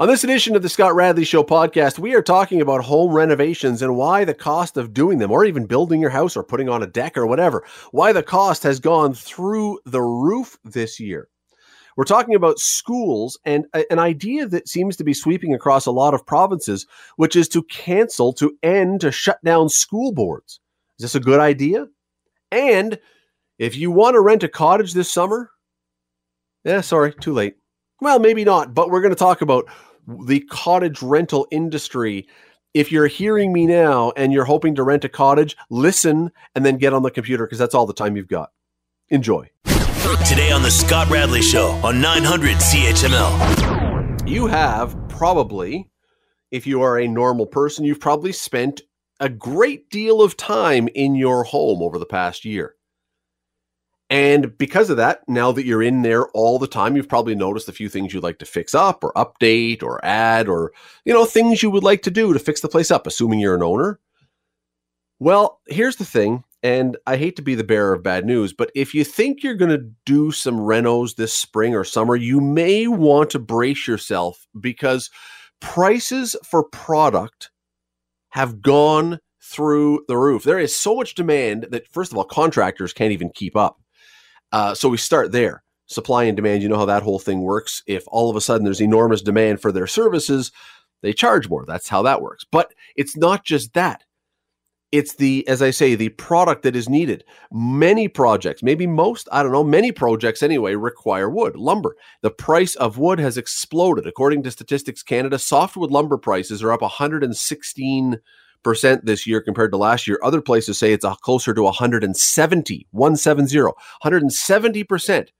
On this edition of the Scott Radley Show podcast, we are talking about home renovations and why the cost of doing them, or even building your house or putting on a deck or whatever, why the cost has gone through the roof this year. We're talking about schools and an idea that seems to be sweeping across a lot of provinces, which is to cancel, to end, to shut down school boards. Is this a good idea? And if you want to rent a cottage this summer, yeah, sorry, too late. Well, maybe not, but we're going to talk about the cottage rental industry. If you're hearing me now and you're hoping to rent a cottage, listen and then get on the computer because that's all the time you've got. Enjoy. Today on The Scott Radley Show on 900 CHML. You have probably, if you are a normal person, you've probably spent a great deal of time in your home over the past year. And because of that, now that you're in there all the time, you've probably noticed a few things you'd like to fix up or update or add or, you know, things you would like to do to fix the place up, assuming you're an owner. Well, here's the thing, and I hate to be the bearer of bad news, but if you think you're going to do some renos this spring or summer, you may want to brace yourself because prices for product have gone through the roof. There is so much demand that, first of all, contractors can't even keep up. Uh, so we start there. Supply and demand, you know how that whole thing works. If all of a sudden there's enormous demand for their services, they charge more. That's how that works. But it's not just that. It's the, as I say, the product that is needed. Many projects, maybe most, I don't know, many projects anyway, require wood, lumber. The price of wood has exploded. According to Statistics Canada, softwood lumber prices are up 116 percent this year compared to last year. Other places say it's a closer to 170, 170, 170 percent.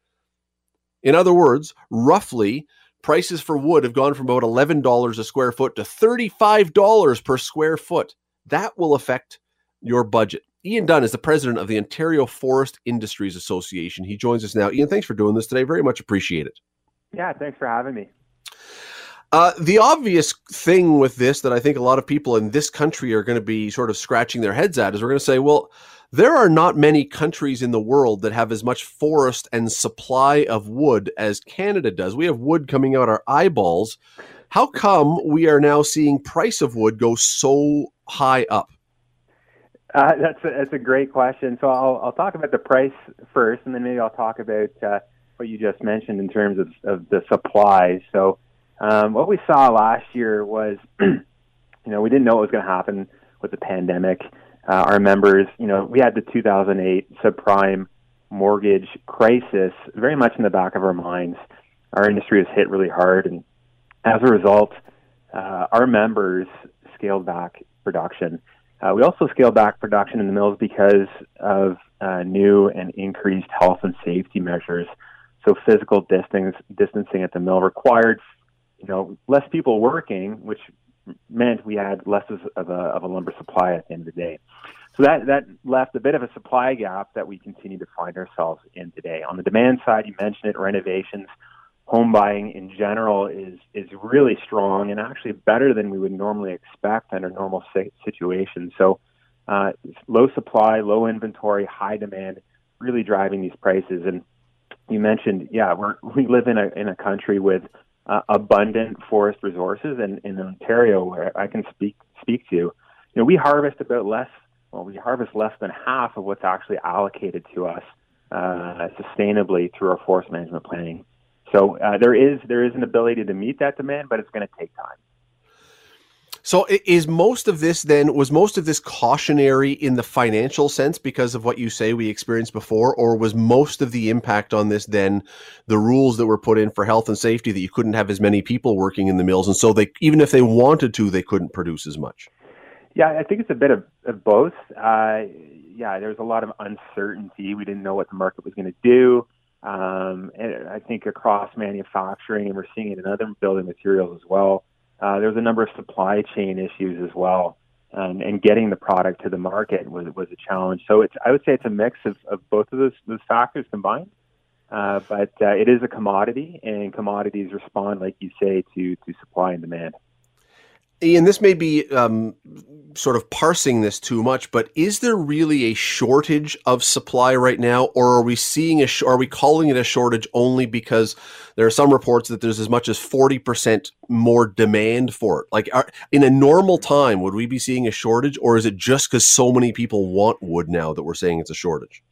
In other words, roughly prices for wood have gone from about $11 a square foot to $35 per square foot. That will affect your budget. Ian Dunn is the president of the Ontario Forest Industries Association. He joins us now. Ian, thanks for doing this today. Very much appreciate it. Yeah, thanks for having me. Uh, the obvious thing with this that I think a lot of people in this country are going to be sort of scratching their heads at is we're going to say, well, there are not many countries in the world that have as much forest and supply of wood as Canada does. We have wood coming out our eyeballs. How come we are now seeing price of wood go so high up? Uh, that's a, that's a great question. So I'll I'll talk about the price first, and then maybe I'll talk about uh, what you just mentioned in terms of, of the supply. So um, what we saw last year was, you know, we didn't know what was going to happen with the pandemic. Uh, our members, you know, we had the 2008 subprime mortgage crisis very much in the back of our minds. Our industry was hit really hard, and as a result, uh, our members scaled back production. Uh, we also scaled back production in the mills because of uh, new and increased health and safety measures. So physical distancing at the mill required you know, less people working, which meant we had less of a, of a lumber supply at the end of the day. So that, that left a bit of a supply gap that we continue to find ourselves in today. On the demand side, you mentioned it, renovations, home buying in general is, is really strong and actually better than we would normally expect under normal situations. So uh, low supply, low inventory, high demand, really driving these prices. And you mentioned, yeah, we're, we live in a, in a country with uh, abundant forest resources. And in Ontario, where I can speak speak to, you know, we harvest about less. Well, we harvest less than half of what's actually allocated to us uh, sustainably through our forest management planning. So uh, there is there is an ability to meet that demand, but it's going to take time. So is most of this then was most of this cautionary in the financial sense because of what you say we experienced before or was most of the impact on this then the rules that were put in for health and safety that you couldn't have as many people working in the mills and so they even if they wanted to they couldn't produce as much. Yeah, I think it's a bit of, of both. Uh, yeah, there was a lot of uncertainty. We didn't know what the market was going to do. Um, and I think across manufacturing, and we're seeing it in other building materials as well uh, there was a number of supply chain issues as well, and getting the product to the market was was a challenge. So it's I would say it's a mix of, of both of those those factors combined. Uh, but uh, it is a commodity, and commodities respond, like you say, to to supply and demand. Ian, this may be um, sort of parsing this too much, but is there really a shortage of supply right now, or are we seeing a? Sh- are we calling it a shortage only because there are some reports that there's as much as forty percent more demand for it? Like, are, in a normal time, would we be seeing a shortage, or is it just because so many people want wood now that we're saying it's a shortage?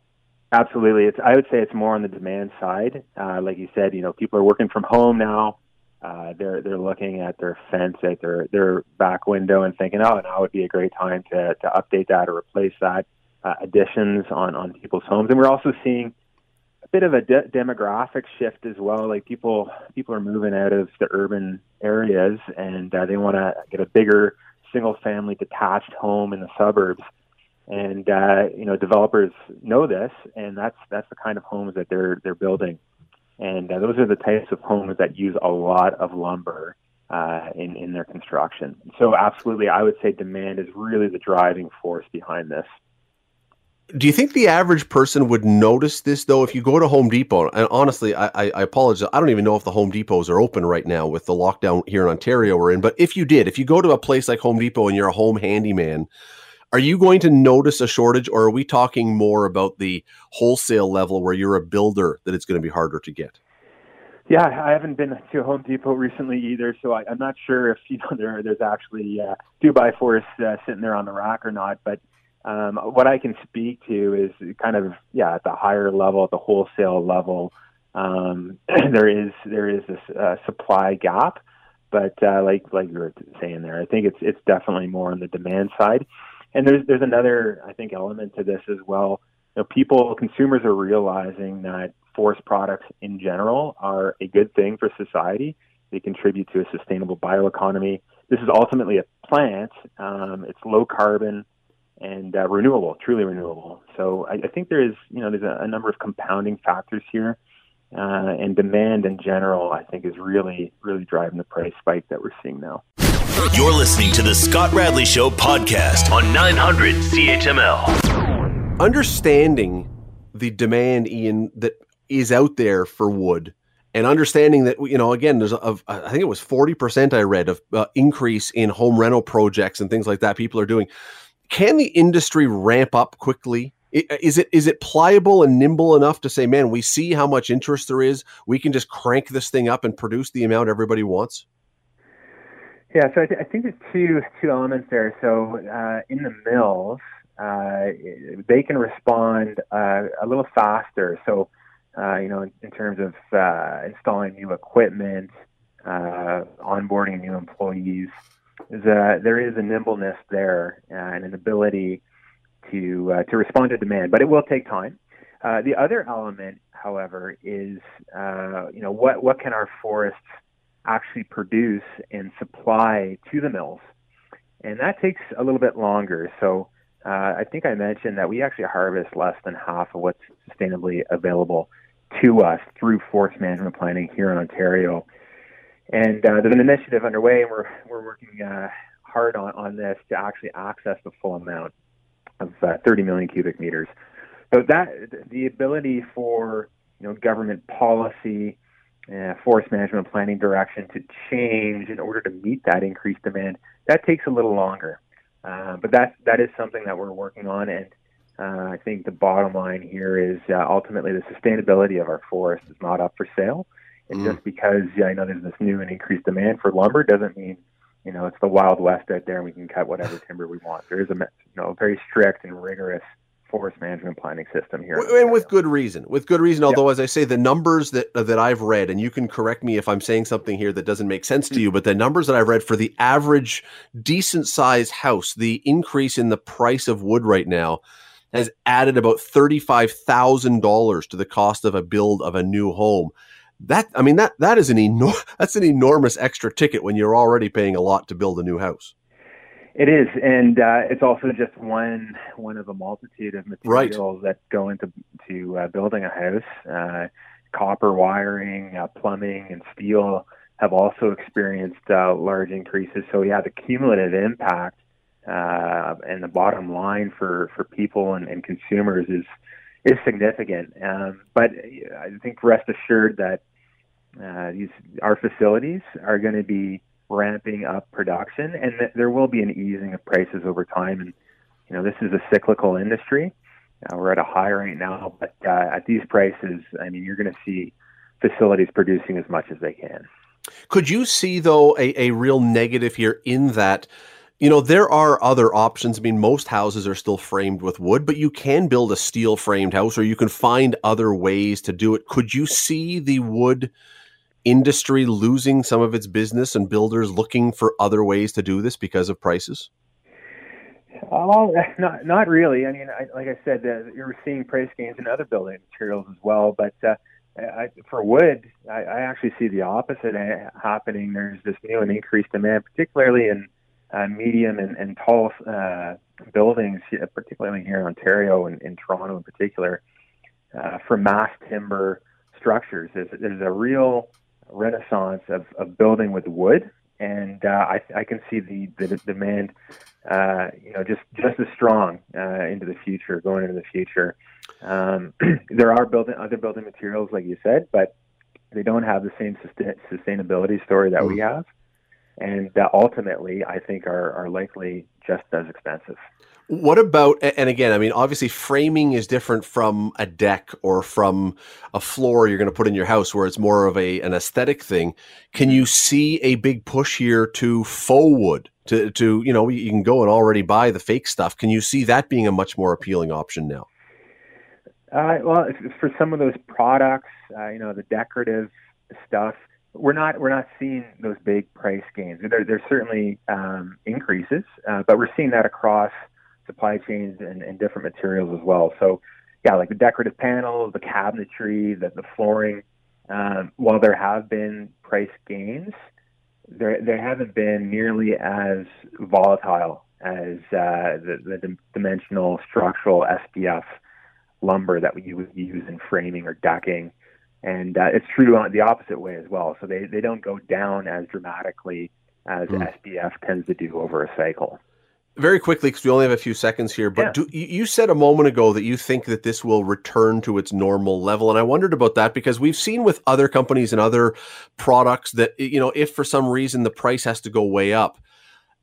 Absolutely, it's. I would say it's more on the demand side. Uh, like you said, you know, people are working from home now uh, they're they're looking at their fence at their their back window and thinking, oh, now would be a great time to to update that or replace that. Uh, additions on on people's homes, and we're also seeing a bit of a de- demographic shift as well. Like people people are moving out of the urban areas and uh, they want to get a bigger single family detached home in the suburbs. And uh, you know, developers know this, and that's that's the kind of homes that they're they're building and uh, those are the types of homes that use a lot of lumber uh, in in their construction. So, absolutely, I would say demand is really the driving force behind this. Do you think the average person would notice this though? If you go to Home Depot, and honestly, I, I, I, apologize, I don't even know if the Home Depots are open right now with the lockdown here in Ontario we're in. But if you did, if you go to a place like Home Depot and you're a home handyman, are you going to notice a shortage, or are we talking more about the wholesale level where you're a builder that it's going to be harder to get? Yeah, I haven't been to Home Depot recently either, so I, am not sure if you know there there's actually uh, two by fours uh, sitting there on the rack or not. But um, what I can speak to is kind of yeah at the higher level, at the wholesale level, um, there is there is this uh, supply gap. But uh, like like you were saying there, I think it's it's definitely more on the demand side. And there's there's another I think element to this as well. You know, people consumers are realizing that forest products in general are a good thing for society. They contribute to a sustainable bioeconomy. This is ultimately a plant. Um, it's low carbon and uh, renewable, truly renewable. So I, I, think there is, you know, there's a, a number of compounding factors here, uh, and demand in general, I think, is really, really driving the price spike that we're seeing now. You're listening to the Scott Radley Show podcast on 900 CHML. Understanding the demand, Ian, that is out there for wood, and understanding that you know, again, there's a, I think it was forty percent I read of uh, increase in home rental projects and things like that. People are doing. Can the industry ramp up quickly is it is it pliable and nimble enough to say, man, we see how much interest there is. We can just crank this thing up and produce the amount everybody wants. Yeah, so I, th- I think there's two two elements there. So uh, in the mills, uh, they can respond uh, a little faster. So uh, you know, in, in terms of uh, installing new equipment, uh, onboarding new employees, a, there is a nimbleness there and an ability to to respond to demand, but it will take time. the other element, however, is you know what what can our forests actually produce and supply to the mills. And that takes a little bit longer. So uh, I think I mentioned that we actually harvest less than half of what's sustainably available to us through forest management planning here in Ontario. And uh, there's an initiative underway, and we're, we're working uh, hard on, on this to actually access the full amount of uh, 30 million cubic meters. So that the ability for you know government policy uh, forest management planning direction to change in order to meet that increased demand, that takes a little longer. Uh, but that that is something that we're working on, and uh, I think the bottom line here is uh, ultimately the sustainability of our forest is not up for sale. And mm. just because yeah, I know there's this new and increased demand for lumber doesn't mean you know it's the wild west out there and we can cut whatever timber we want. There is a you know very strict and rigorous forest management planning system here. And with good reason. With good reason. Although, as I say, the numbers that that I've read, and you can correct me if I'm saying something here that doesn't make sense to you, but the numbers that I've read for the average decent sized house, the increase in the price of wood right now has added about thirty five thousand dollars to the cost of a build of a new home. That I mean that that is an enor- that's an enormous extra ticket when you're already paying a lot to build a new house. It is, and uh, it's also just one one of a multitude of materials right. that go into to uh, building a house. Uh, copper wiring, uh, plumbing, and steel have also experienced uh, large increases. So yeah, the cumulative impact uh, and the bottom line for for people and, and consumers is is significant. Um, but I think rest assured that these our facilities are going to be ramping up production, and th- there will be an easing of prices over time. And you know, this is a cyclical industry. Uh, we're at a high right now, but uh, at these prices, I mean, you're going to see facilities producing as much as they can. Could you see though a, a real negative here in that? You know, there are other options. I mean, most houses are still framed with wood, but you can build a steel framed house or you can find other ways to do it. Could you see the wood industry losing some of its business and builders looking for other ways to do this because of prices? Well, not not really. I mean, I, like I said, uh, you're seeing price gains in other building materials as well. But uh, I, for wood, I, I actually see the opposite happening. There's this new and increased demand, particularly in uh, medium and, and tall uh, buildings, particularly here in Ontario and in Toronto in particular, uh, for mass timber structures. There's, there's a real renaissance of, of building with wood, and uh, I, I can see the, the demand, uh, you know, just just as strong uh, into the future, going into the future. Um, there are building other building materials, like you said, but they don't have the same sustainability story that we mm. have, and ultimately, I think, are are likely just as expensive. What about, and again, I mean, obviously framing is different from a deck or from a floor you're going to put in your house where it's more of a, an aesthetic thing. Can you see a big push here to faux wood? To, to, you know, you can go and already buy the fake stuff. Can you see that being a much more appealing option now? Uh, well, for some of those products, uh, you know, the decorative stuff, we're not we're not seeing those big price gains. There, there's certainly um, increases, uh, but we're seeing that across supply chains and, and different materials as well. So, yeah, like the decorative panels, the cabinetry, the, the flooring. Um, while there have been price gains, there there haven't been nearly as volatile as uh, the, the dimensional structural SPF lumber that we would use in framing or decking. And uh, it's true on the opposite way as well. So they, they don't go down as dramatically as mm. SPF tends to do over a cycle very quickly because we only have a few seconds here but yeah. do, you said a moment ago that you think that this will return to its normal level and i wondered about that because we've seen with other companies and other products that you know if for some reason the price has to go way up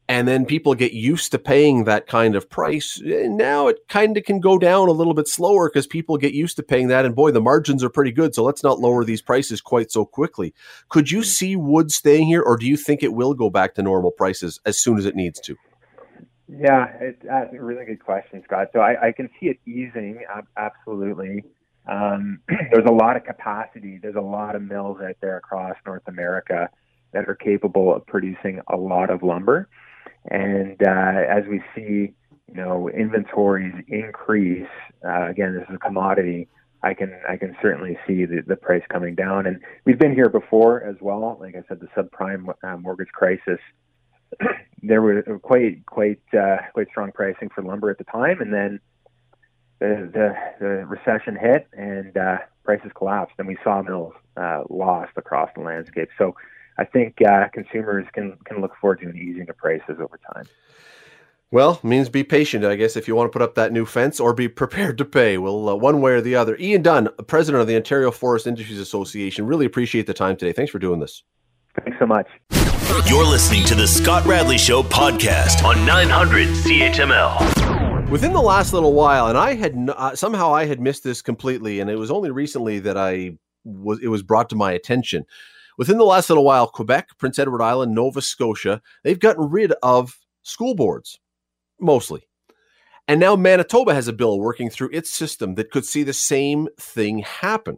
and then people get used to paying that kind of price eh, now it kind of can go down a little bit slower because people get used to paying that and boy the margins are pretty good so let's not lower these prices quite so quickly could you hmm. see wood staying here or do you think it will go back to normal prices as soon as it needs to yeah, it's a really good question, Scott. So I, I can see it easing, absolutely. Um, there's a lot of capacity. There's a lot of mills out there across North America that are capable of producing a lot of lumber. And uh, as we see, you know, inventories increase, uh, again, this is a commodity. I can I can certainly see the, the price coming down, and we've been here before as well. Like I said, the subprime uh, mortgage crisis there was quite quite uh, quite strong pricing for lumber at the time, and then the the, the recession hit and uh, prices collapsed, and we saw mills uh, lost across the landscape. So I think uh, consumers can can look forward to an easing of prices over time. Well, means be patient, I guess, if you want to put up that new fence or be prepared to pay. Well, uh, one way or the other. Ian Dunn, president of the Ontario Forest Industries Association, really appreciate the time today. Thanks for doing this. Thanks so much. You're listening to the Scott Radley Show podcast on 900 CHML. Within the last little while, and I had uh, somehow I had missed this completely, and it was only recently that I was it was brought to my attention. Within the last little while, Quebec, Prince Edward Island, Nova Scotia, they've gotten rid of school boards, mostly. And now Manitoba has a bill working through its system that could see the same thing happen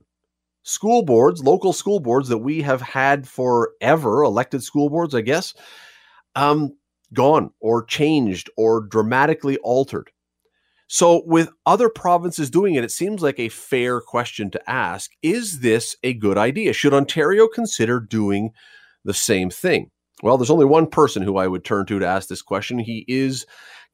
school boards, local school boards that we have had forever, elected school boards, I guess, um, gone or changed or dramatically altered. So, with other provinces doing it, it seems like a fair question to ask Is this a good idea? Should Ontario consider doing the same thing? Well, there's only one person who I would turn to to ask this question. He is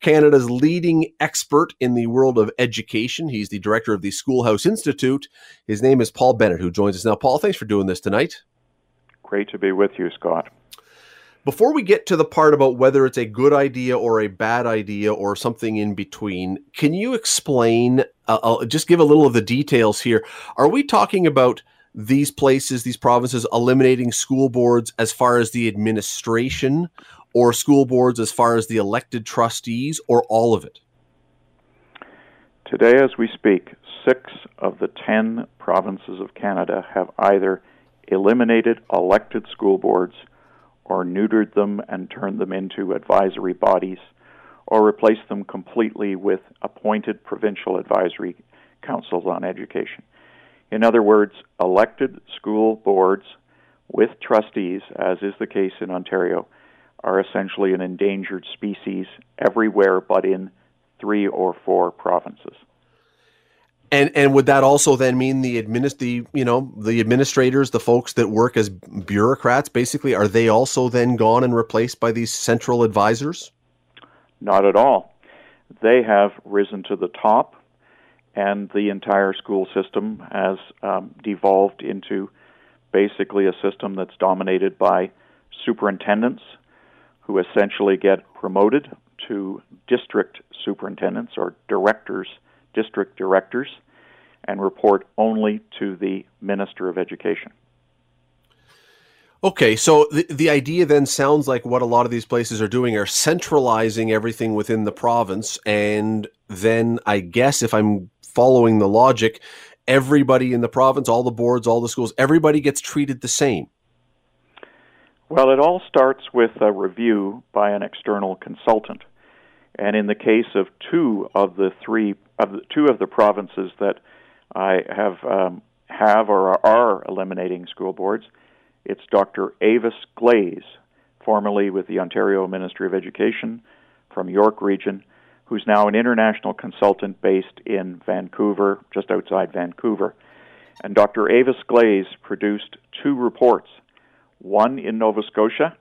Canada's leading expert in the world of education. He's the director of the Schoolhouse Institute. His name is Paul Bennett, who joins us now. Paul, thanks for doing this tonight. Great to be with you, Scott. Before we get to the part about whether it's a good idea or a bad idea or something in between, can you explain, uh, uh, just give a little of the details here? Are we talking about these places, these provinces eliminating school boards as far as the administration or school boards as far as the elected trustees or all of it? Today, as we speak, six of the ten provinces of Canada have either eliminated elected school boards or neutered them and turned them into advisory bodies or replaced them completely with appointed provincial advisory councils on education. In other words, elected school boards with trustees, as is the case in Ontario, are essentially an endangered species everywhere but in three or four provinces. And and would that also then mean the administ the you know the administrators, the folks that work as bureaucrats, basically, are they also then gone and replaced by these central advisors? Not at all. They have risen to the top and the entire school system has um, devolved into basically a system that's dominated by superintendents who essentially get promoted to district superintendents or directors, district directors, and report only to the Minister of Education. Okay, so the, the idea then sounds like what a lot of these places are doing are centralizing everything within the province. And then I guess if I'm following the logic, everybody in the province, all the boards, all the schools, everybody gets treated the same. Well, it all starts with a review by an external consultant. And in the case of two of the three of the two of the provinces that I have um, have or are eliminating school boards, it's Dr. Avis Glaze, formerly with the Ontario Ministry of Education from York Region, who's now an international consultant based in Vancouver, just outside Vancouver. And Dr. Avis Glaze produced two reports one in Nova Scotia,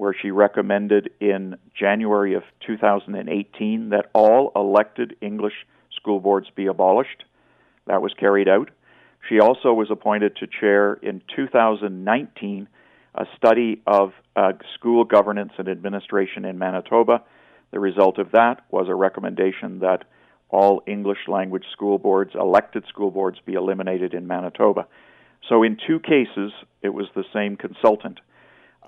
where she recommended in January of 2018 that all elected English school boards be abolished. That was carried out. She also was appointed to chair in 2019 a study of uh, school governance and administration in Manitoba the result of that was a recommendation that all English language school boards, elected school boards, be eliminated in Manitoba. So, in two cases, it was the same consultant.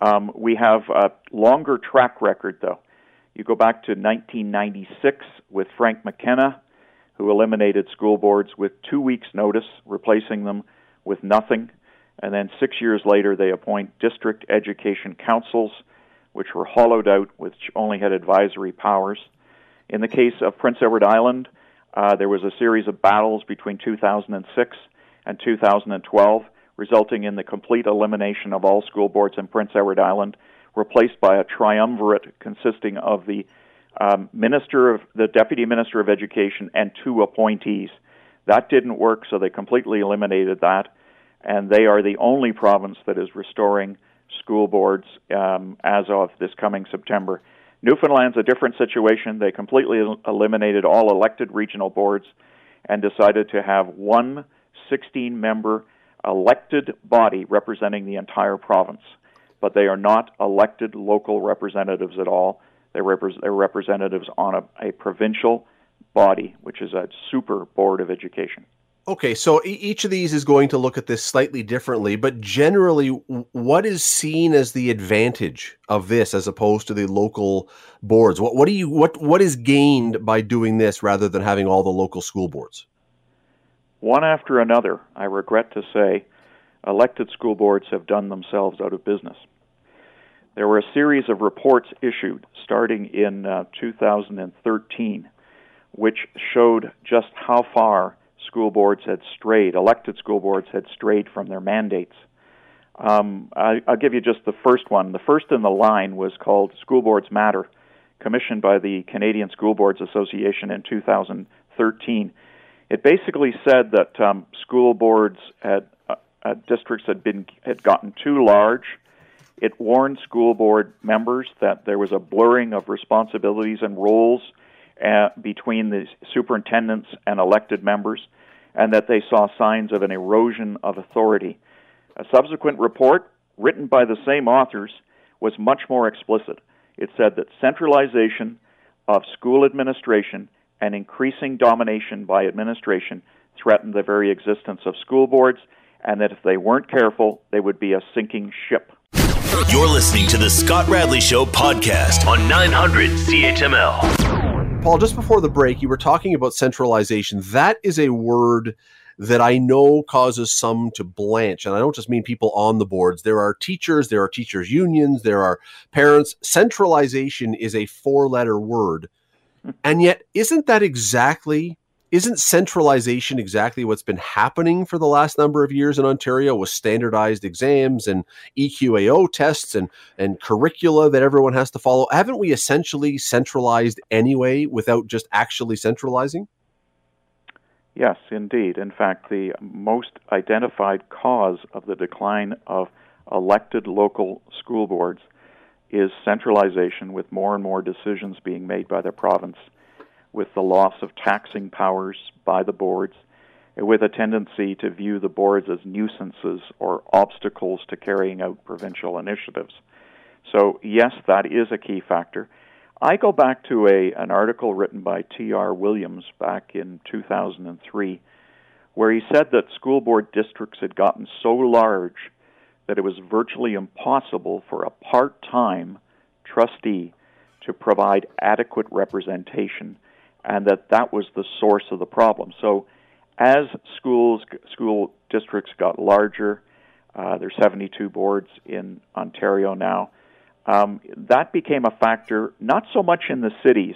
Um, we have a longer track record, though. You go back to 1996 with Frank McKenna, who eliminated school boards with two weeks' notice, replacing them with nothing. And then six years later, they appoint district education councils which were hollowed out, which only had advisory powers. In the case of Prince Edward Island, uh, there was a series of battles between 2006 and 2012, resulting in the complete elimination of all school boards in Prince Edward Island, replaced by a triumvirate consisting of the um, minister of the deputy minister of education and two appointees. That didn't work, so they completely eliminated that, and they are the only province that is restoring school boards um, as of this coming September. Newfoundland's a different situation. They completely eliminated all elected regional boards and decided to have one 16 member elected body representing the entire province. But they are not elected local representatives at all. They're, repre- they're representatives on a, a provincial body, which is a super board of education. Okay, so each of these is going to look at this slightly differently, but generally, what is seen as the advantage of this as opposed to the local boards? What what do you what what is gained by doing this rather than having all the local school boards? One after another, I regret to say, elected school boards have done themselves out of business. There were a series of reports issued starting in uh, 2013, which showed just how far school boards had strayed, elected school boards had strayed from their mandates. Um, I, I'll give you just the first one. The first in the line was called School Boards Matter, commissioned by the Canadian School Boards Association in 2013. It basically said that um, school boards had uh, uh, districts had been had gotten too large. It warned school board members that there was a blurring of responsibilities and roles uh, between the superintendents and elected members, and that they saw signs of an erosion of authority. A subsequent report, written by the same authors, was much more explicit. It said that centralization of school administration and increasing domination by administration threatened the very existence of school boards, and that if they weren't careful, they would be a sinking ship. You're listening to the Scott Radley Show podcast on 900 CHML. Paul, just before the break, you were talking about centralization. That is a word that I know causes some to blanch. And I don't just mean people on the boards. There are teachers, there are teachers' unions, there are parents. Centralization is a four letter word. And yet, isn't that exactly isn't centralization exactly what's been happening for the last number of years in Ontario with standardized exams and EQAO tests and, and curricula that everyone has to follow? Haven't we essentially centralized anyway without just actually centralizing? Yes, indeed. In fact, the most identified cause of the decline of elected local school boards is centralization with more and more decisions being made by the province with the loss of taxing powers by the boards, with a tendency to view the boards as nuisances or obstacles to carrying out provincial initiatives. So, yes, that is a key factor. I go back to a an article written by T.R. Williams back in 2003 where he said that school board districts had gotten so large that it was virtually impossible for a part-time trustee to provide adequate representation and that that was the source of the problem. So, as schools, school districts got larger, uh, there's 72 boards in Ontario now. Um, that became a factor, not so much in the cities.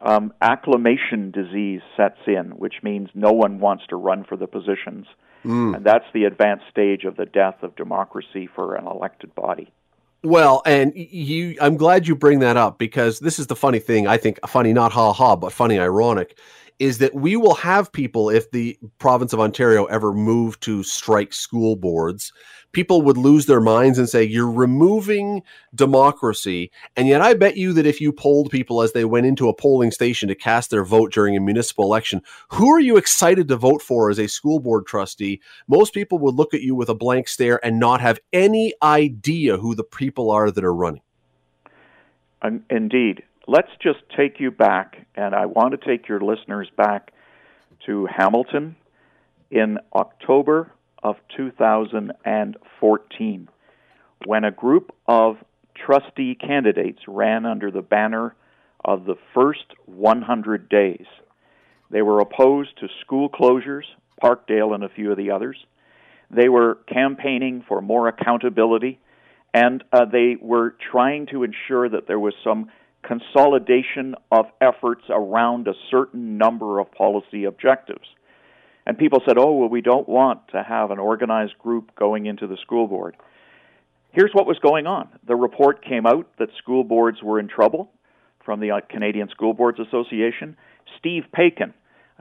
Um, acclamation disease sets in, which means no one wants to run for the positions. Mm. And that's the advanced stage of the death of democracy for an elected body. Well, and you, I'm glad you bring that up because this is the funny thing. I think funny, not ha ha, but funny, ironic, is that we will have people if the province of Ontario ever move to strike school boards people would lose their minds and say, You're removing democracy. And yet, I bet you that if you polled people as they went into a polling station to cast their vote during a municipal election, who are you excited to vote for as a school board trustee? Most people would look at you with a blank stare and not have any idea who the people are that are running. Um, indeed. Let's just take you back, and I want to take your listeners back to Hamilton in October of 2014 when a group of trustee candidates ran under the banner of the first 100 days. They were opposed to school closures, Parkdale and a few of the others. They were campaigning for more accountability, and uh, they were trying to ensure that there was some consolidation of efforts around a certain number of policy objectives. And people said, oh, well, we don't want to have an organized group going into the school board. Here's what was going on the report came out that school boards were in trouble from the uh, Canadian School Boards Association. Steve Paikin,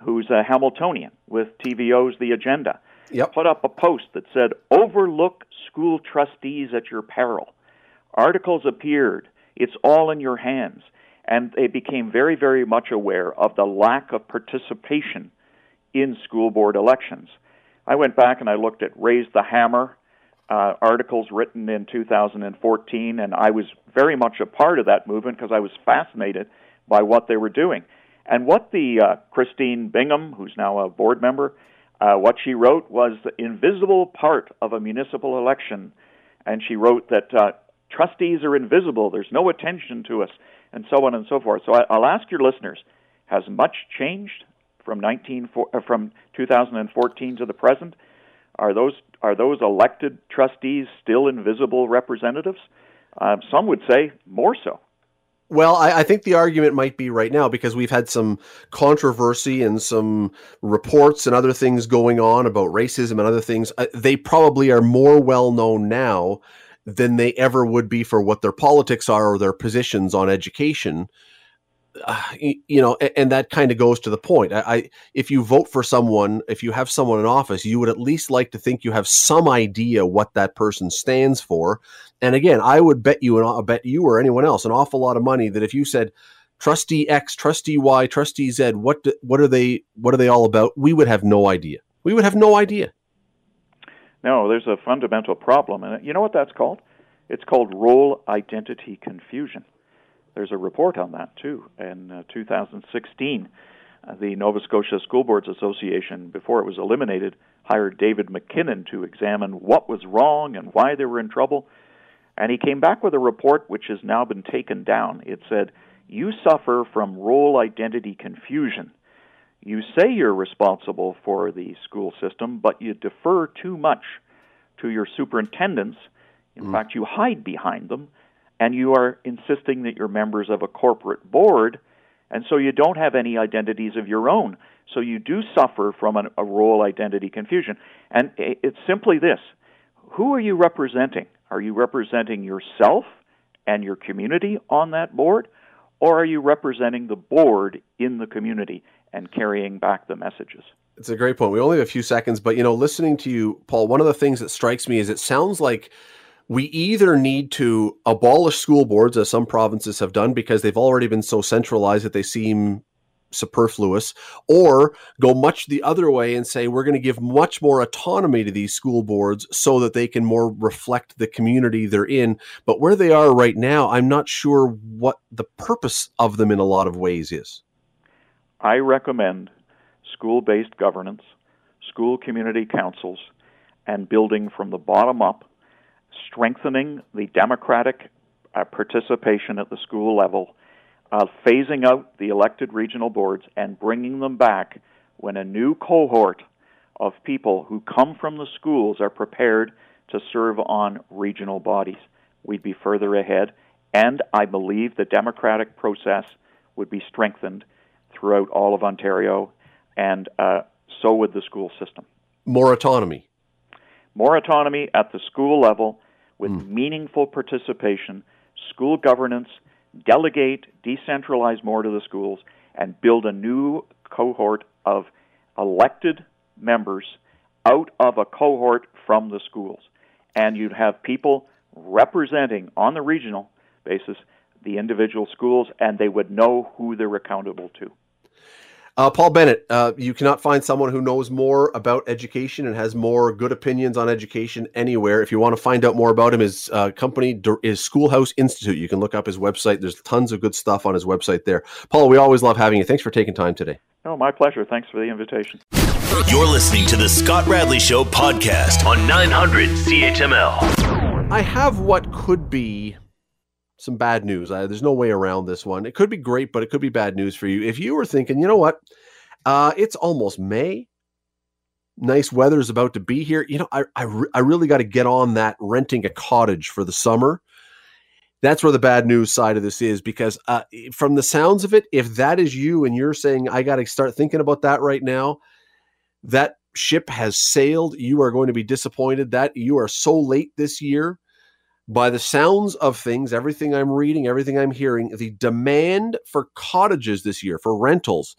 who's a Hamiltonian with TVO's The Agenda, yep. put up a post that said, Overlook school trustees at your peril. Articles appeared. It's all in your hands. And they became very, very much aware of the lack of participation in school board elections. I went back and I looked at Raise the Hammer uh, articles written in 2014, and I was very much a part of that movement because I was fascinated by what they were doing. And what the uh, Christine Bingham, who's now a board member, uh, what she wrote was the invisible part of a municipal election. And she wrote that uh, trustees are invisible, there's no attention to us, and so on and so forth. So I, I'll ask your listeners has much changed from 19 uh, from 2014 to the present? Are those are those elected trustees still invisible representatives? Um, some would say more so. Well, I, I, think the argument might be right now because we've had some controversy and some reports and other things going on about racism and other things. Uh, they probably are more well known now than they ever would be for what their politics are or their positions on education uh, you know, and that kind of goes to the point. I, I, if you vote for someone, if you have someone in office, you would at least like to think you have some idea what that person stands for. And again, I would bet you, and I bet you or anyone else, an awful lot of money that if you said Trustee X, Trustee Y, Trustee Z, what do, what are they? What are they all about? We would have no idea. We would have no idea. No, there's a fundamental problem, and you know what that's called? It's called role identity confusion. There's a report on that too in uh, 2016 uh, the Nova Scotia School Boards Association, before it was eliminated, hired David McKinnon to examine what was wrong and why they were in trouble. And he came back with a report which has now been taken down. It said, You suffer from role identity confusion. You say you're responsible for the school system, but you defer too much to your superintendents. In mm. fact, you hide behind them, and you are insisting that you're members of a corporate board, and so you don't have any identities of your own. So you do suffer from an, a role identity confusion. And it's simply this who are you representing? Are you representing yourself and your community on that board? Or are you representing the board in the community and carrying back the messages? It's a great point. We only have a few seconds, but you know, listening to you, Paul, one of the things that strikes me is it sounds like we either need to abolish school boards, as some provinces have done, because they've already been so centralized that they seem superfluous, or go much the other way and say we're going to give much more autonomy to these school boards so that they can more reflect the community they're in. But where they are right now, I'm not sure what the purpose of them in a lot of ways is. I recommend school based governance, school community councils, and building from the bottom up, strengthening the democratic uh, participation at the school level uh, phasing out the elected regional boards and bringing them back when a new cohort of people who come from the schools are prepared to serve on regional bodies. We'd be further ahead, and I believe the democratic process would be strengthened throughout all of Ontario, and uh, so would the school system. More autonomy. More autonomy at the school level with mm. meaningful participation, school governance, delegate, decentralize more to the schools, and build a new cohort of elected members out of a cohort from the schools. And you'd have people representing on the regional basis the individual schools, and they would know who they're accountable to. Uh, Paul Bennett, uh, you cannot find someone who knows more about education and has more good opinions on education anywhere. If you want to find out more about him, his uh, company is Schoolhouse Institute. You can look up his website. There's tons of good stuff on his website there. Paul, we always love having you. Thanks for taking time today. Oh, my pleasure. Thanks for the invitation. You're listening to the Scott Radley Show podcast on 900 CHML. I have what could be some bad news. I, there's no way around this one. It could be great, but it could be bad news for you. If you were thinking, you know what, uh, it's almost May, nice weather is about to be here. You know, I I, re- I really got to get on that renting a cottage for the summer. That's where the bad news side of this is because uh, from the sounds of it, if that is you and you're saying I got to start thinking about that right now, that ship has sailed. You are going to be disappointed that you are so late this year by the sounds of things, everything I'm reading, everything I'm hearing, the demand for cottages this year, for rentals,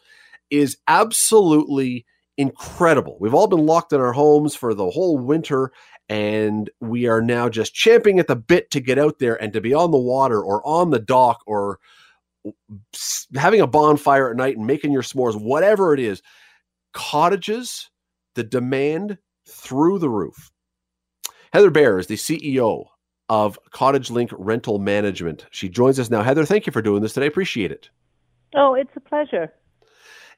is absolutely incredible. We've all been locked in our homes for the whole winter, and we are now just champing at the bit to get out there and to be on the water or on the dock or having a bonfire at night and making your s'mores, whatever it is. Cottages, the demand through the roof. Heather Bayer is the CEO of CottageLINK Rental Management. She joins us now. Heather, thank you for doing this today. I appreciate it. Oh, it's a pleasure.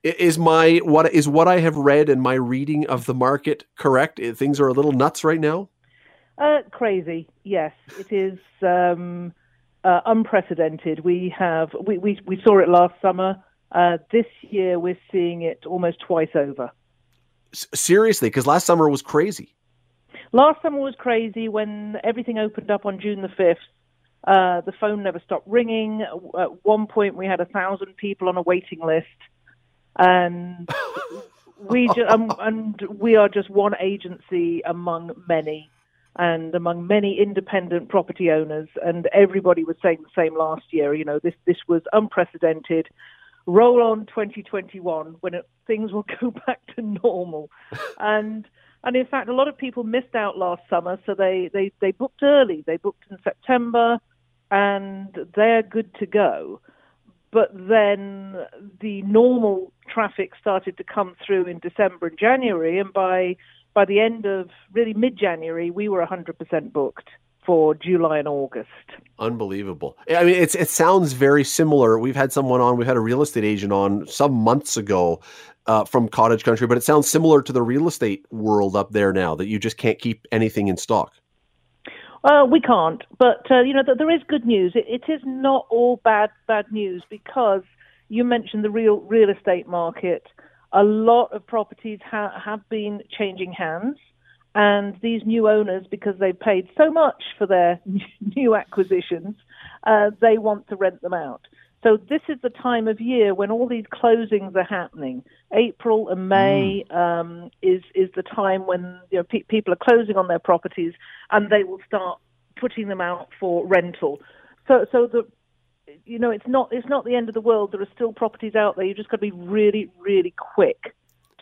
Is my what is what I have read and my reading of the market correct? Things are a little nuts right now. Uh, crazy, yes, it is um, uh, unprecedented. We have we, we we saw it last summer. Uh, this year, we're seeing it almost twice over. S- seriously, because last summer was crazy. Last summer was crazy when everything opened up on June the 5th. Uh, the phone never stopped ringing. At one point, we had a thousand people on a waiting list, and we ju- um, and we are just one agency among many, and among many independent property owners. And everybody was saying the same last year. You know, this this was unprecedented. Roll on 2021 when it, things will go back to normal, and and in fact, a lot of people missed out last summer, so they, they, they booked early. They booked in September, and they're good to go. But then the normal traffic started to come through in December and January, and by by the end of really mid January, we were 100% booked. For July and August. Unbelievable. I mean, it's it sounds very similar. We've had someone on. We've had a real estate agent on some months ago uh, from cottage country, but it sounds similar to the real estate world up there now that you just can't keep anything in stock. Uh, we can't, but uh, you know there is good news. It, it is not all bad bad news because you mentioned the real real estate market. A lot of properties ha- have been changing hands, and these new owners, because they've paid so much for their new acquisitions, uh, they want to rent them out. So this is the time of year when all these closings are happening. April and May mm. um, is is the time when you know, pe- people are closing on their properties, and they will start putting them out for rental. So so the you know it's not it's not the end of the world. There are still properties out there. You've just got to be really really quick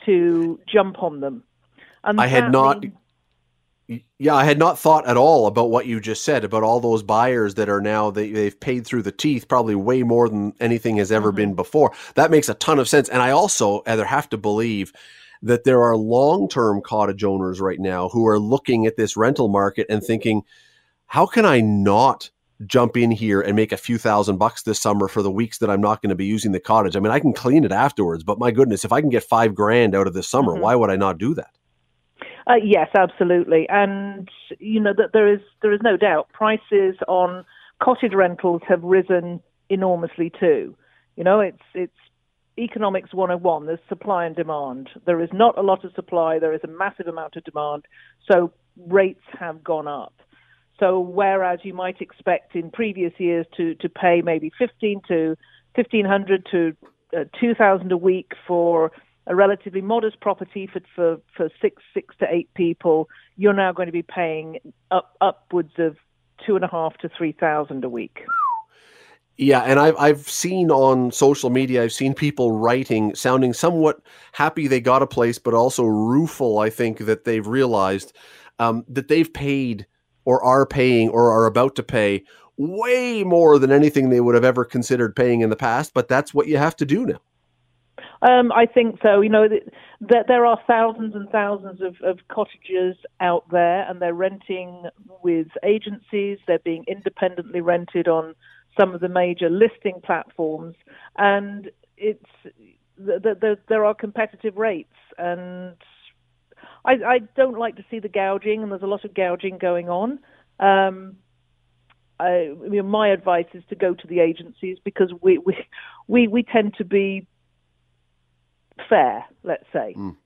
to jump on them. I had not. Yeah, I had not thought at all about what you just said about all those buyers that are now they they've paid through the teeth probably way more than anything has ever mm-hmm. been before. That makes a ton of sense, and I also either have to believe that there are long-term cottage owners right now who are looking at this rental market and thinking, how can I not jump in here and make a few thousand bucks this summer for the weeks that I'm not going to be using the cottage? I mean, I can clean it afterwards, but my goodness, if I can get five grand out of this summer, mm-hmm. why would I not do that? Uh, yes, absolutely, and you know that there is there is no doubt prices on cottage rentals have risen enormously too. You know, it's it's economics 101. There's supply and demand. There is not a lot of supply. There is a massive amount of demand. So rates have gone up. So whereas you might expect in previous years to to pay maybe 15 to 1500 to uh, 2000 a week for a relatively modest property for, for, for six, six to eight people, you're now going to be paying up, upwards of two and a half to three thousand a week. Yeah, and I've I've seen on social media, I've seen people writing, sounding somewhat happy they got a place, but also rueful. I think that they've realized um, that they've paid or are paying or are about to pay way more than anything they would have ever considered paying in the past. But that's what you have to do now. Um, I think so. You know, that there are thousands and thousands of, of cottages out there, and they're renting with agencies. They're being independently rented on some of the major listing platforms, and it's the, the, the, there are competitive rates. And I, I, don't like to see the gouging, and there's a lot of gouging going on. Um, I, I mean, my advice is to go to the agencies because we we we, we tend to be fair, let's say. Mm.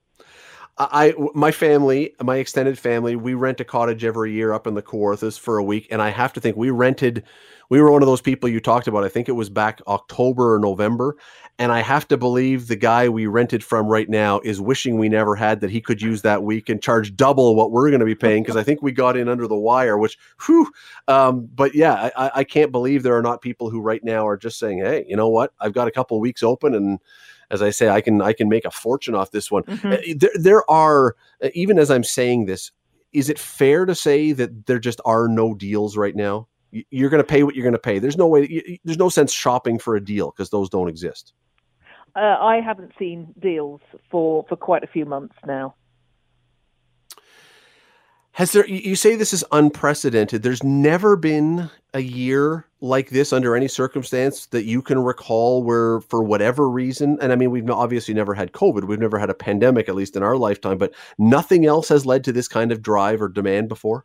I, my family, my extended family, we rent a cottage every year up in the Kawarthas for a week, and I have to think we rented. We were one of those people you talked about. I think it was back October or November, and I have to believe the guy we rented from right now is wishing we never had that he could use that week and charge double what we're going to be paying because I think we got in under the wire. Which, whew, um, but yeah, I, I can't believe there are not people who right now are just saying, "Hey, you know what? I've got a couple weeks open and." As I say, I can I can make a fortune off this one. Mm-hmm. Uh, there, there are uh, even as I'm saying this, is it fair to say that there just are no deals right now? You're going to pay what you're going to pay. There's no way. There's no sense shopping for a deal because those don't exist. Uh, I haven't seen deals for for quite a few months now. Has there, you say this is unprecedented. There's never been a year like this under any circumstance that you can recall where, for whatever reason, and I mean, we've obviously never had COVID, we've never had a pandemic, at least in our lifetime, but nothing else has led to this kind of drive or demand before?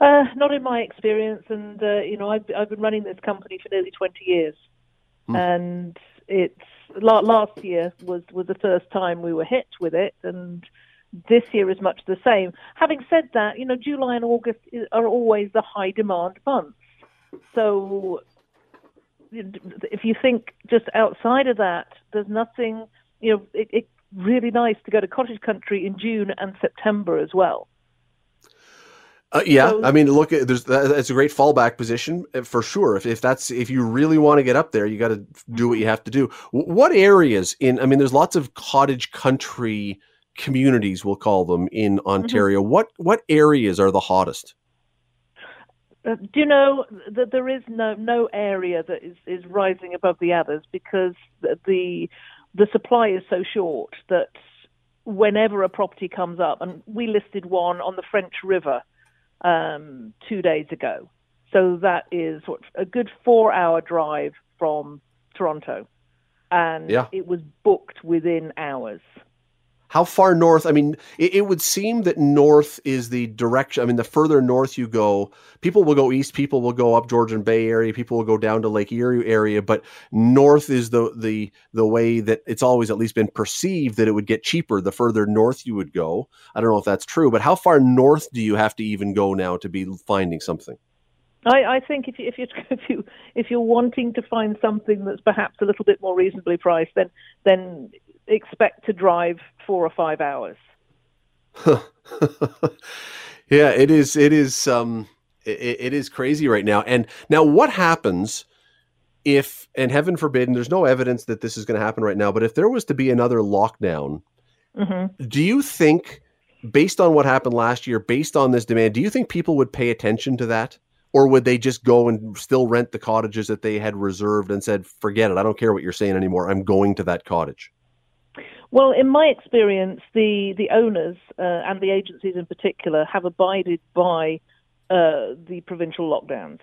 Uh, not in my experience. And, uh, you know, I've, I've been running this company for nearly 20 years. Hmm. And it's last year was, was the first time we were hit with it. And, this year is much the same. Having said that, you know, July and August are always the high demand months. So if you think just outside of that, there's nothing, you know, it's it really nice to go to cottage country in June and September as well. Uh, yeah, so, I mean, look, there's that's a great fallback position uh, for sure. If, if that's if you really want to get up there, you got to do what you have to do. What areas in? I mean, there's lots of cottage country communities, we'll call them, in mm-hmm. Ontario. Mm-hmm. What what areas are the hottest? Uh, do you know that there is no no area that is, is rising above the others because the the supply is so short that whenever a property comes up, and we listed one on the French River um, two days ago. So that is what, a good four hour drive from Toronto. And Yeah. it was booked within hours. How far north? I mean, it, it would seem that north is the direction. I mean, the further north you go, people will go east, people will go up Georgian Bay area, people will go down to Lake Erie area, but north is the the the way that it's always at least been perceived that it would get cheaper the further north you would go. I don't know if that's true, but how far north do you have to even go now to be finding something? I, I think if you, if you if you if you're wanting to find something that's perhaps a little bit more reasonably priced, then then expect to drive four or five hours. yeah, it is. It is. Um, it, it is crazy right now. And now, what happens if, and heaven forbid, and there's no evidence that this is going to happen right now, but if there was to be another lockdown, hmm do you think, based on what happened last year, based on this demand, do you think people would pay attention to that? Or would they just go and still rent the cottages that they had reserved and said, forget it, I don't care what you're saying anymore. I'm going to that cottage? Well, in my experience, the the owners uh, and the agencies in particular have abided by uh, the provincial lockdowns.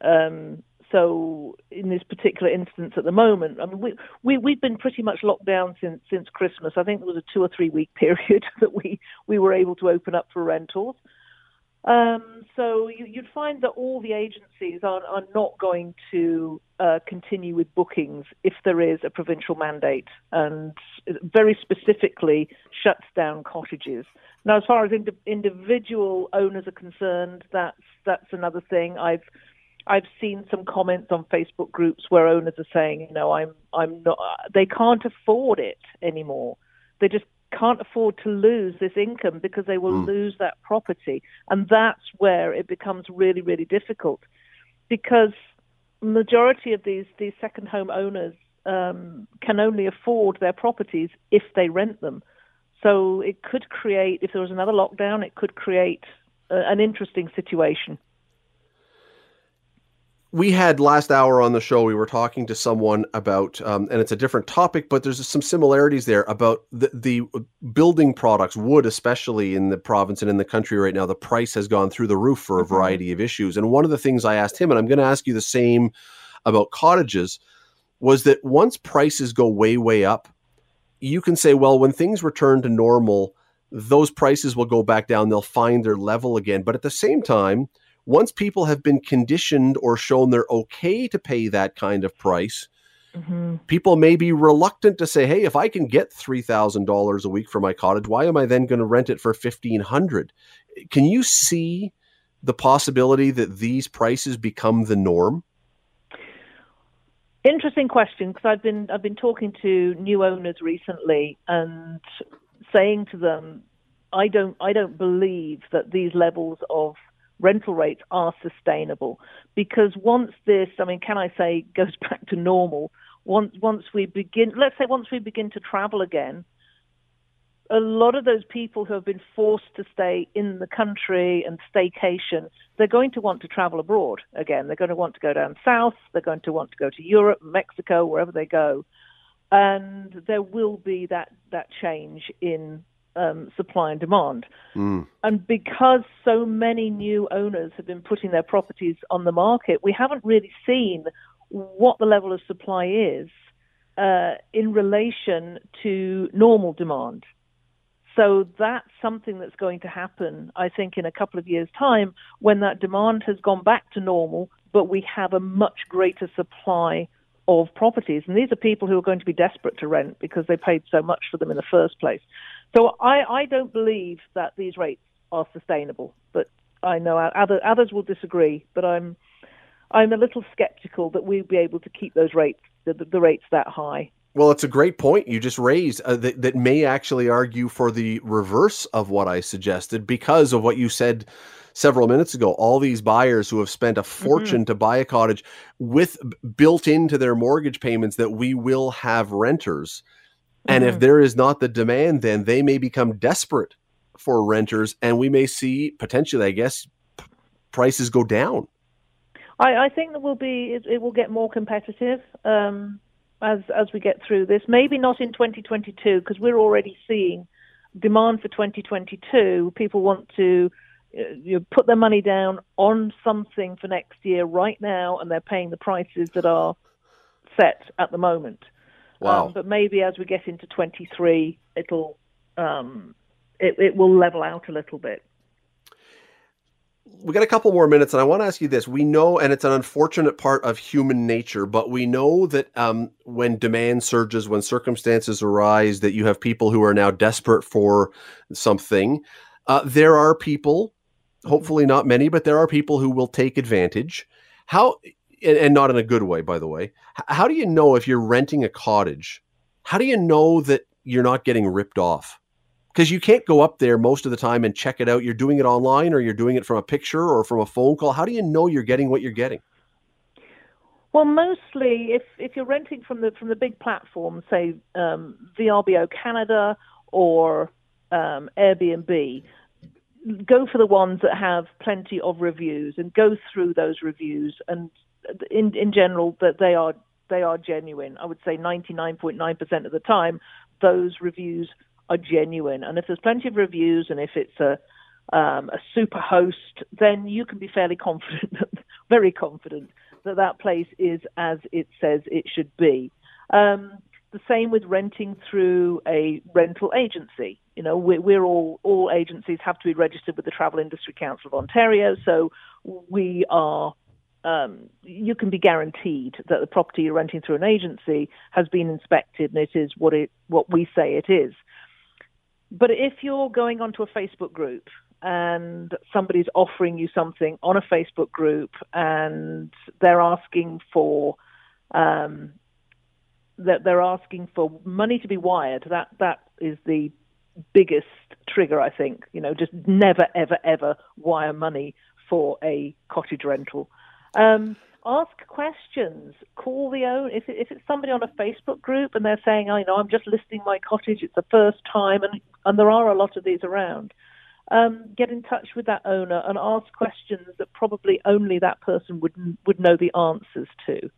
Um, so, in this particular instance, at the moment, I mean, we, we we've been pretty much locked down since since Christmas. I think there was a two or three week period that we we were able to open up for rentals. Um, so you, you'd find that all the agencies are, are not going to uh, continue with bookings if there is a provincial mandate, and very specifically shuts down cottages. Now, as far as indi- individual owners are concerned, that's that's another thing. I've I've seen some comments on Facebook groups where owners are saying, you know, I'm I'm not. They can't afford it anymore. They just can't afford to lose this income because they will Mm. lose that property, and that's where it becomes really really difficult because majority of these these second home owners um, can only afford their properties if they rent them. So it could create, if there was another lockdown, it could create uh, an interesting situation. We had last hour on the show we were talking to someone about um, and it's a different topic but there's some similarities there about the, the building products wood especially in the province and in the country right now the price has gone through the roof for a Mhm. variety of issues and one of the things i asked him and i'm going to ask you the same about cottages was that once prices go way way up you can say well when things return to normal those prices will go back down they'll find their level again but at the same time once people have been conditioned or shown they're okay to pay that kind of price, Mm-hmm. people may be reluctant to say, "Hey, if I can get three thousand dollars a week for my cottage, why am I then going to rent it for fifteen hundred? Can you see the possibility that these prices become the norm? Interesting question because I've been I've been talking to new owners recently and saying to them, I don't I don't believe that these levels of rental rates are sustainable because once this I mean can I say goes back to normal once once we begin let's say once we begin to travel again a lot of those people who have been forced to stay in the country and staycation, they're going to want to travel abroad again. They're going to want to go down south. They're going to want to go to Europe, Mexico, wherever they go. And there will be that, that change in um, supply and demand. Mm. And because so many new owners have been putting their properties on the market, we haven't really seen what the level of supply is uh, in relation to normal demand. So that's something that's going to happen, I think, in a couple of years' time when that demand has gone back to normal, but we have a much greater supply of properties. And these are people who are going to be desperate to rent because they paid so much for them in the first place. So I, I don't believe that these rates are sustainable, but I know other, others will disagree. But I'm I'm a little skeptical that we'll be able to keep those rates the, the rates that high. Well, it's a great point you just raised uh, that, that may actually argue for the reverse of what I suggested because of what you said several minutes ago. All these buyers who have spent a fortune to buy a cottage with built into their mortgage payments that we will have renters. And if Mhm. there is not the demand, then they may become desperate for renters and we may see potentially, I guess, p- prices go down. I, I think that will be it, it will get more competitive um, as as we get through this. Maybe not in 2022 because we're already seeing demand for 2022. People want to you put their money down on something for next year right now, and they're paying the prices that are set at the moment. Wow. Um, but maybe as we get into 23, it'll um, it, it will level out a little bit. We got a couple more minutes, and I want to ask you this. We know, and it's an unfortunate part of human nature, but we know that um, when demand surges, when circumstances arise, that you have people who are now desperate for something. Uh, there are people, hopefully not many, but there are people who will take advantage. How, and, and not in a good way, by the way. How do you know if you're renting a cottage? How do you know that you're not getting ripped off? because you can't go up there most of the time and check it out. You're doing it online or you're doing it from a picture or from a phone call. How do you know you're getting what you're getting? Well, mostly if if you're renting from the from the big platforms, say um, VRBO Canada or um, Airbnb, go for the ones that have plenty of reviews and go through those reviews. And in in general, that they are they are genuine. I would say 99.9% of the time, those reviews are genuine. And if there's plenty of reviews and if it's a um, a super host, then you can be fairly confident, very confident, that that place is as it says it should be. Um, the same with renting through a rental agency. You know, we're, we're, all all agencies have to be registered with the Travel Industry Council of Ontario, so we are. Um, you can be guaranteed that the property you're renting through an agency has been inspected and it is what it what we say it is. But if you're going onto a Facebook group and somebody's offering you something on a Facebook group and they're asking for um, that they're asking for money to be wired, that that is the biggest trigger, I think. You know, just never, ever, ever wire money for a cottage rental. Um, ask questions. Call the owner. If, if it's somebody on a Facebook group and they're saying, "I know I'm just listing my cottage. It's the first time," and and there are a lot of these around. Um, get in touch with that owner and ask questions that probably only that person would would know the answers to.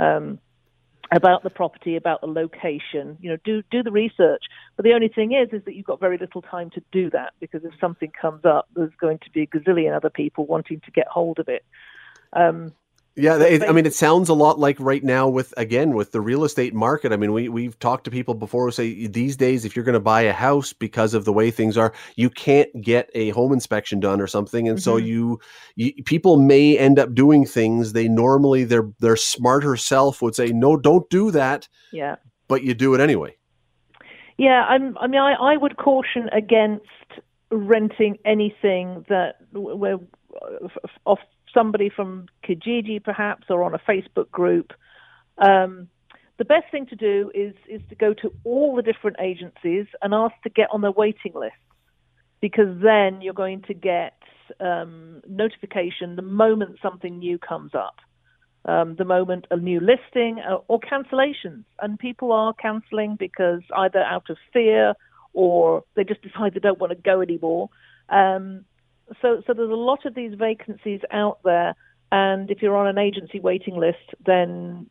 Um, about the property, about the location, you know, do do the research. But the only thing is, is that you've got very little time to do that because if something comes up, there's going to be a gazillion other people wanting to get hold of it. Um, yeah, it, I mean, it sounds a lot like right now with again with the real estate market. I mean, we we've talked to people before who say these days, if you're going to buy a house because of the way things are, you can't get a home inspection done or something, and mm-hmm. so you, you people may end up doing things they normally their their smarter self would say no, don't do that. Yeah, but you do it anyway. Yeah, I'm, I mean, I, I would caution against renting anything that where off somebody from Kijiji perhaps or on a Facebook group. Um, the best thing to do is is to go to all the different agencies and ask to get on their waiting list, because then you're going to get um, notification the moment something new comes up, um, the moment a new listing uh, or cancellations, and people are cancelling because either out of fear or they just decide they don't want to go anymore. Um, so, so there's a lot of these vacancies out there, and if you're on an agency waiting list, then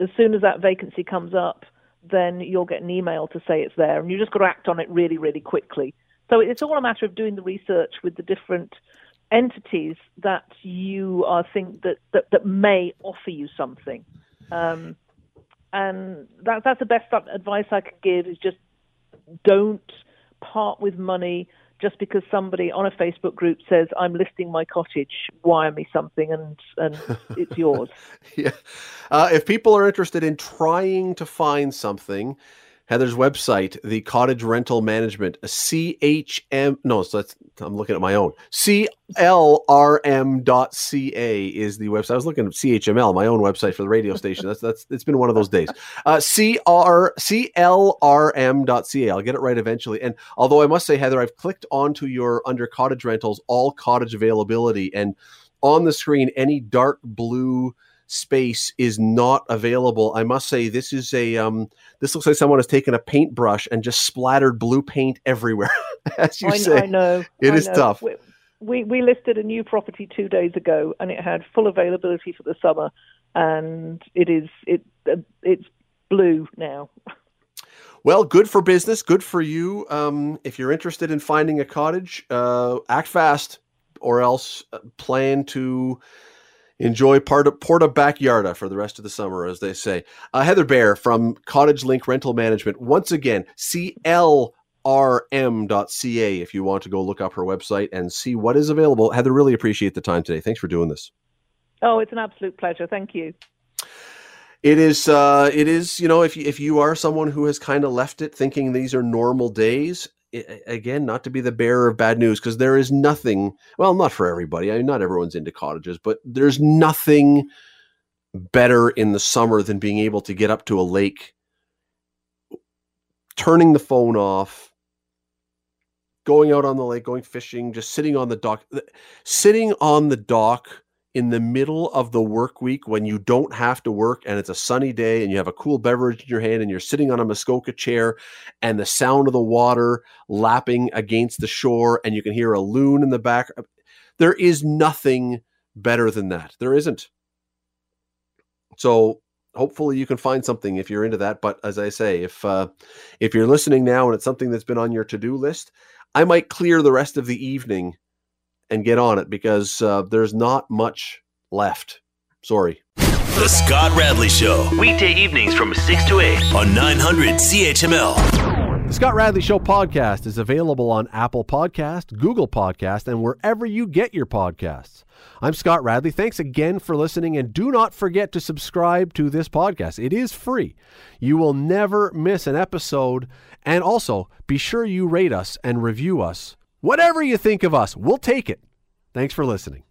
as soon as that vacancy comes up, then you'll get an email to say it's there, and you just got to act on it really, really quickly. So it's all a matter of doing the research with the different entities that you are think that that, that may offer you something. Um, and that, that's the best advice I could give is just don't part with money just because somebody on a Facebook group says, I'm listing my cottage, wire me something and, and it's yours. yeah. Uh, if people are interested in trying to find something, Heather's website, the Cottage Rental Management, CHM. No, so that's I'm looking at my own. CLRM.ca is the website. I was looking at CHML, my own website for the radio station. That's that's it's been one of those days. Uh, CR CLRM.ca. I'll get it right eventually. And although I must say, Heather, I've clicked onto your under cottage rentals, all cottage availability, and on the screen, any dark blue space is not available. I must say this is a um, this looks like someone has taken a paintbrush and just splattered blue paint everywhere. As you I, say, I know it I is know. tough. We, we listed a new property two days ago, and it had full availability for the summer, and it is it uh, it's blue now. Well, good for business, good for you. Um, if you're interested in finding a cottage, uh, act fast or else uh, plan to enjoy Porta, Porta Backyarda for the rest of the summer, as they say. Uh, Heather Bayer from CottageLINK Rental Management. Once again, CLRM.ca if you want to go look up her website and see what is available. Heather, really appreciate the time today. Thanks for doing this. Oh, it's an absolute pleasure. Thank you. It is. Uh, it is. You know, if you, if you are someone who has kind of left it thinking these are normal days, again, not to be the bearer of bad news, because there is nothing. Well, not for everybody. I mean, not everyone's into cottages, but there's nothing better in the summer than being able to get up to a lake, turning the phone off, going out on the lake, going fishing, just sitting on the dock, sitting on the dock in the middle of the work week when you don't have to work and it's a sunny day and you have a cool beverage in your hand and you're sitting on a Muskoka chair and the sound of the water lapping against the shore and you can hear a loon in the back. There is nothing better than that. There isn't. So hopefully you can find something if you're into that. But as I say, if uh, if you're listening now and it's something that's been on your to do list, I might clear the rest of the evening and get on it because uh, there's not much left. Sorry. The Scott Radley Show. Weekday evenings from 6 to 8 on 900 CHML. The Scott Radley Show podcast is available on Apple Podcast, Google Podcast, and wherever you get your podcasts. I'm Scott Radley. Thanks again for listening, and do not forget to subscribe to this podcast. It is free. You will never miss an episode, and also be sure you rate us and review us Whatever you think of us, we'll take it. Thanks for listening.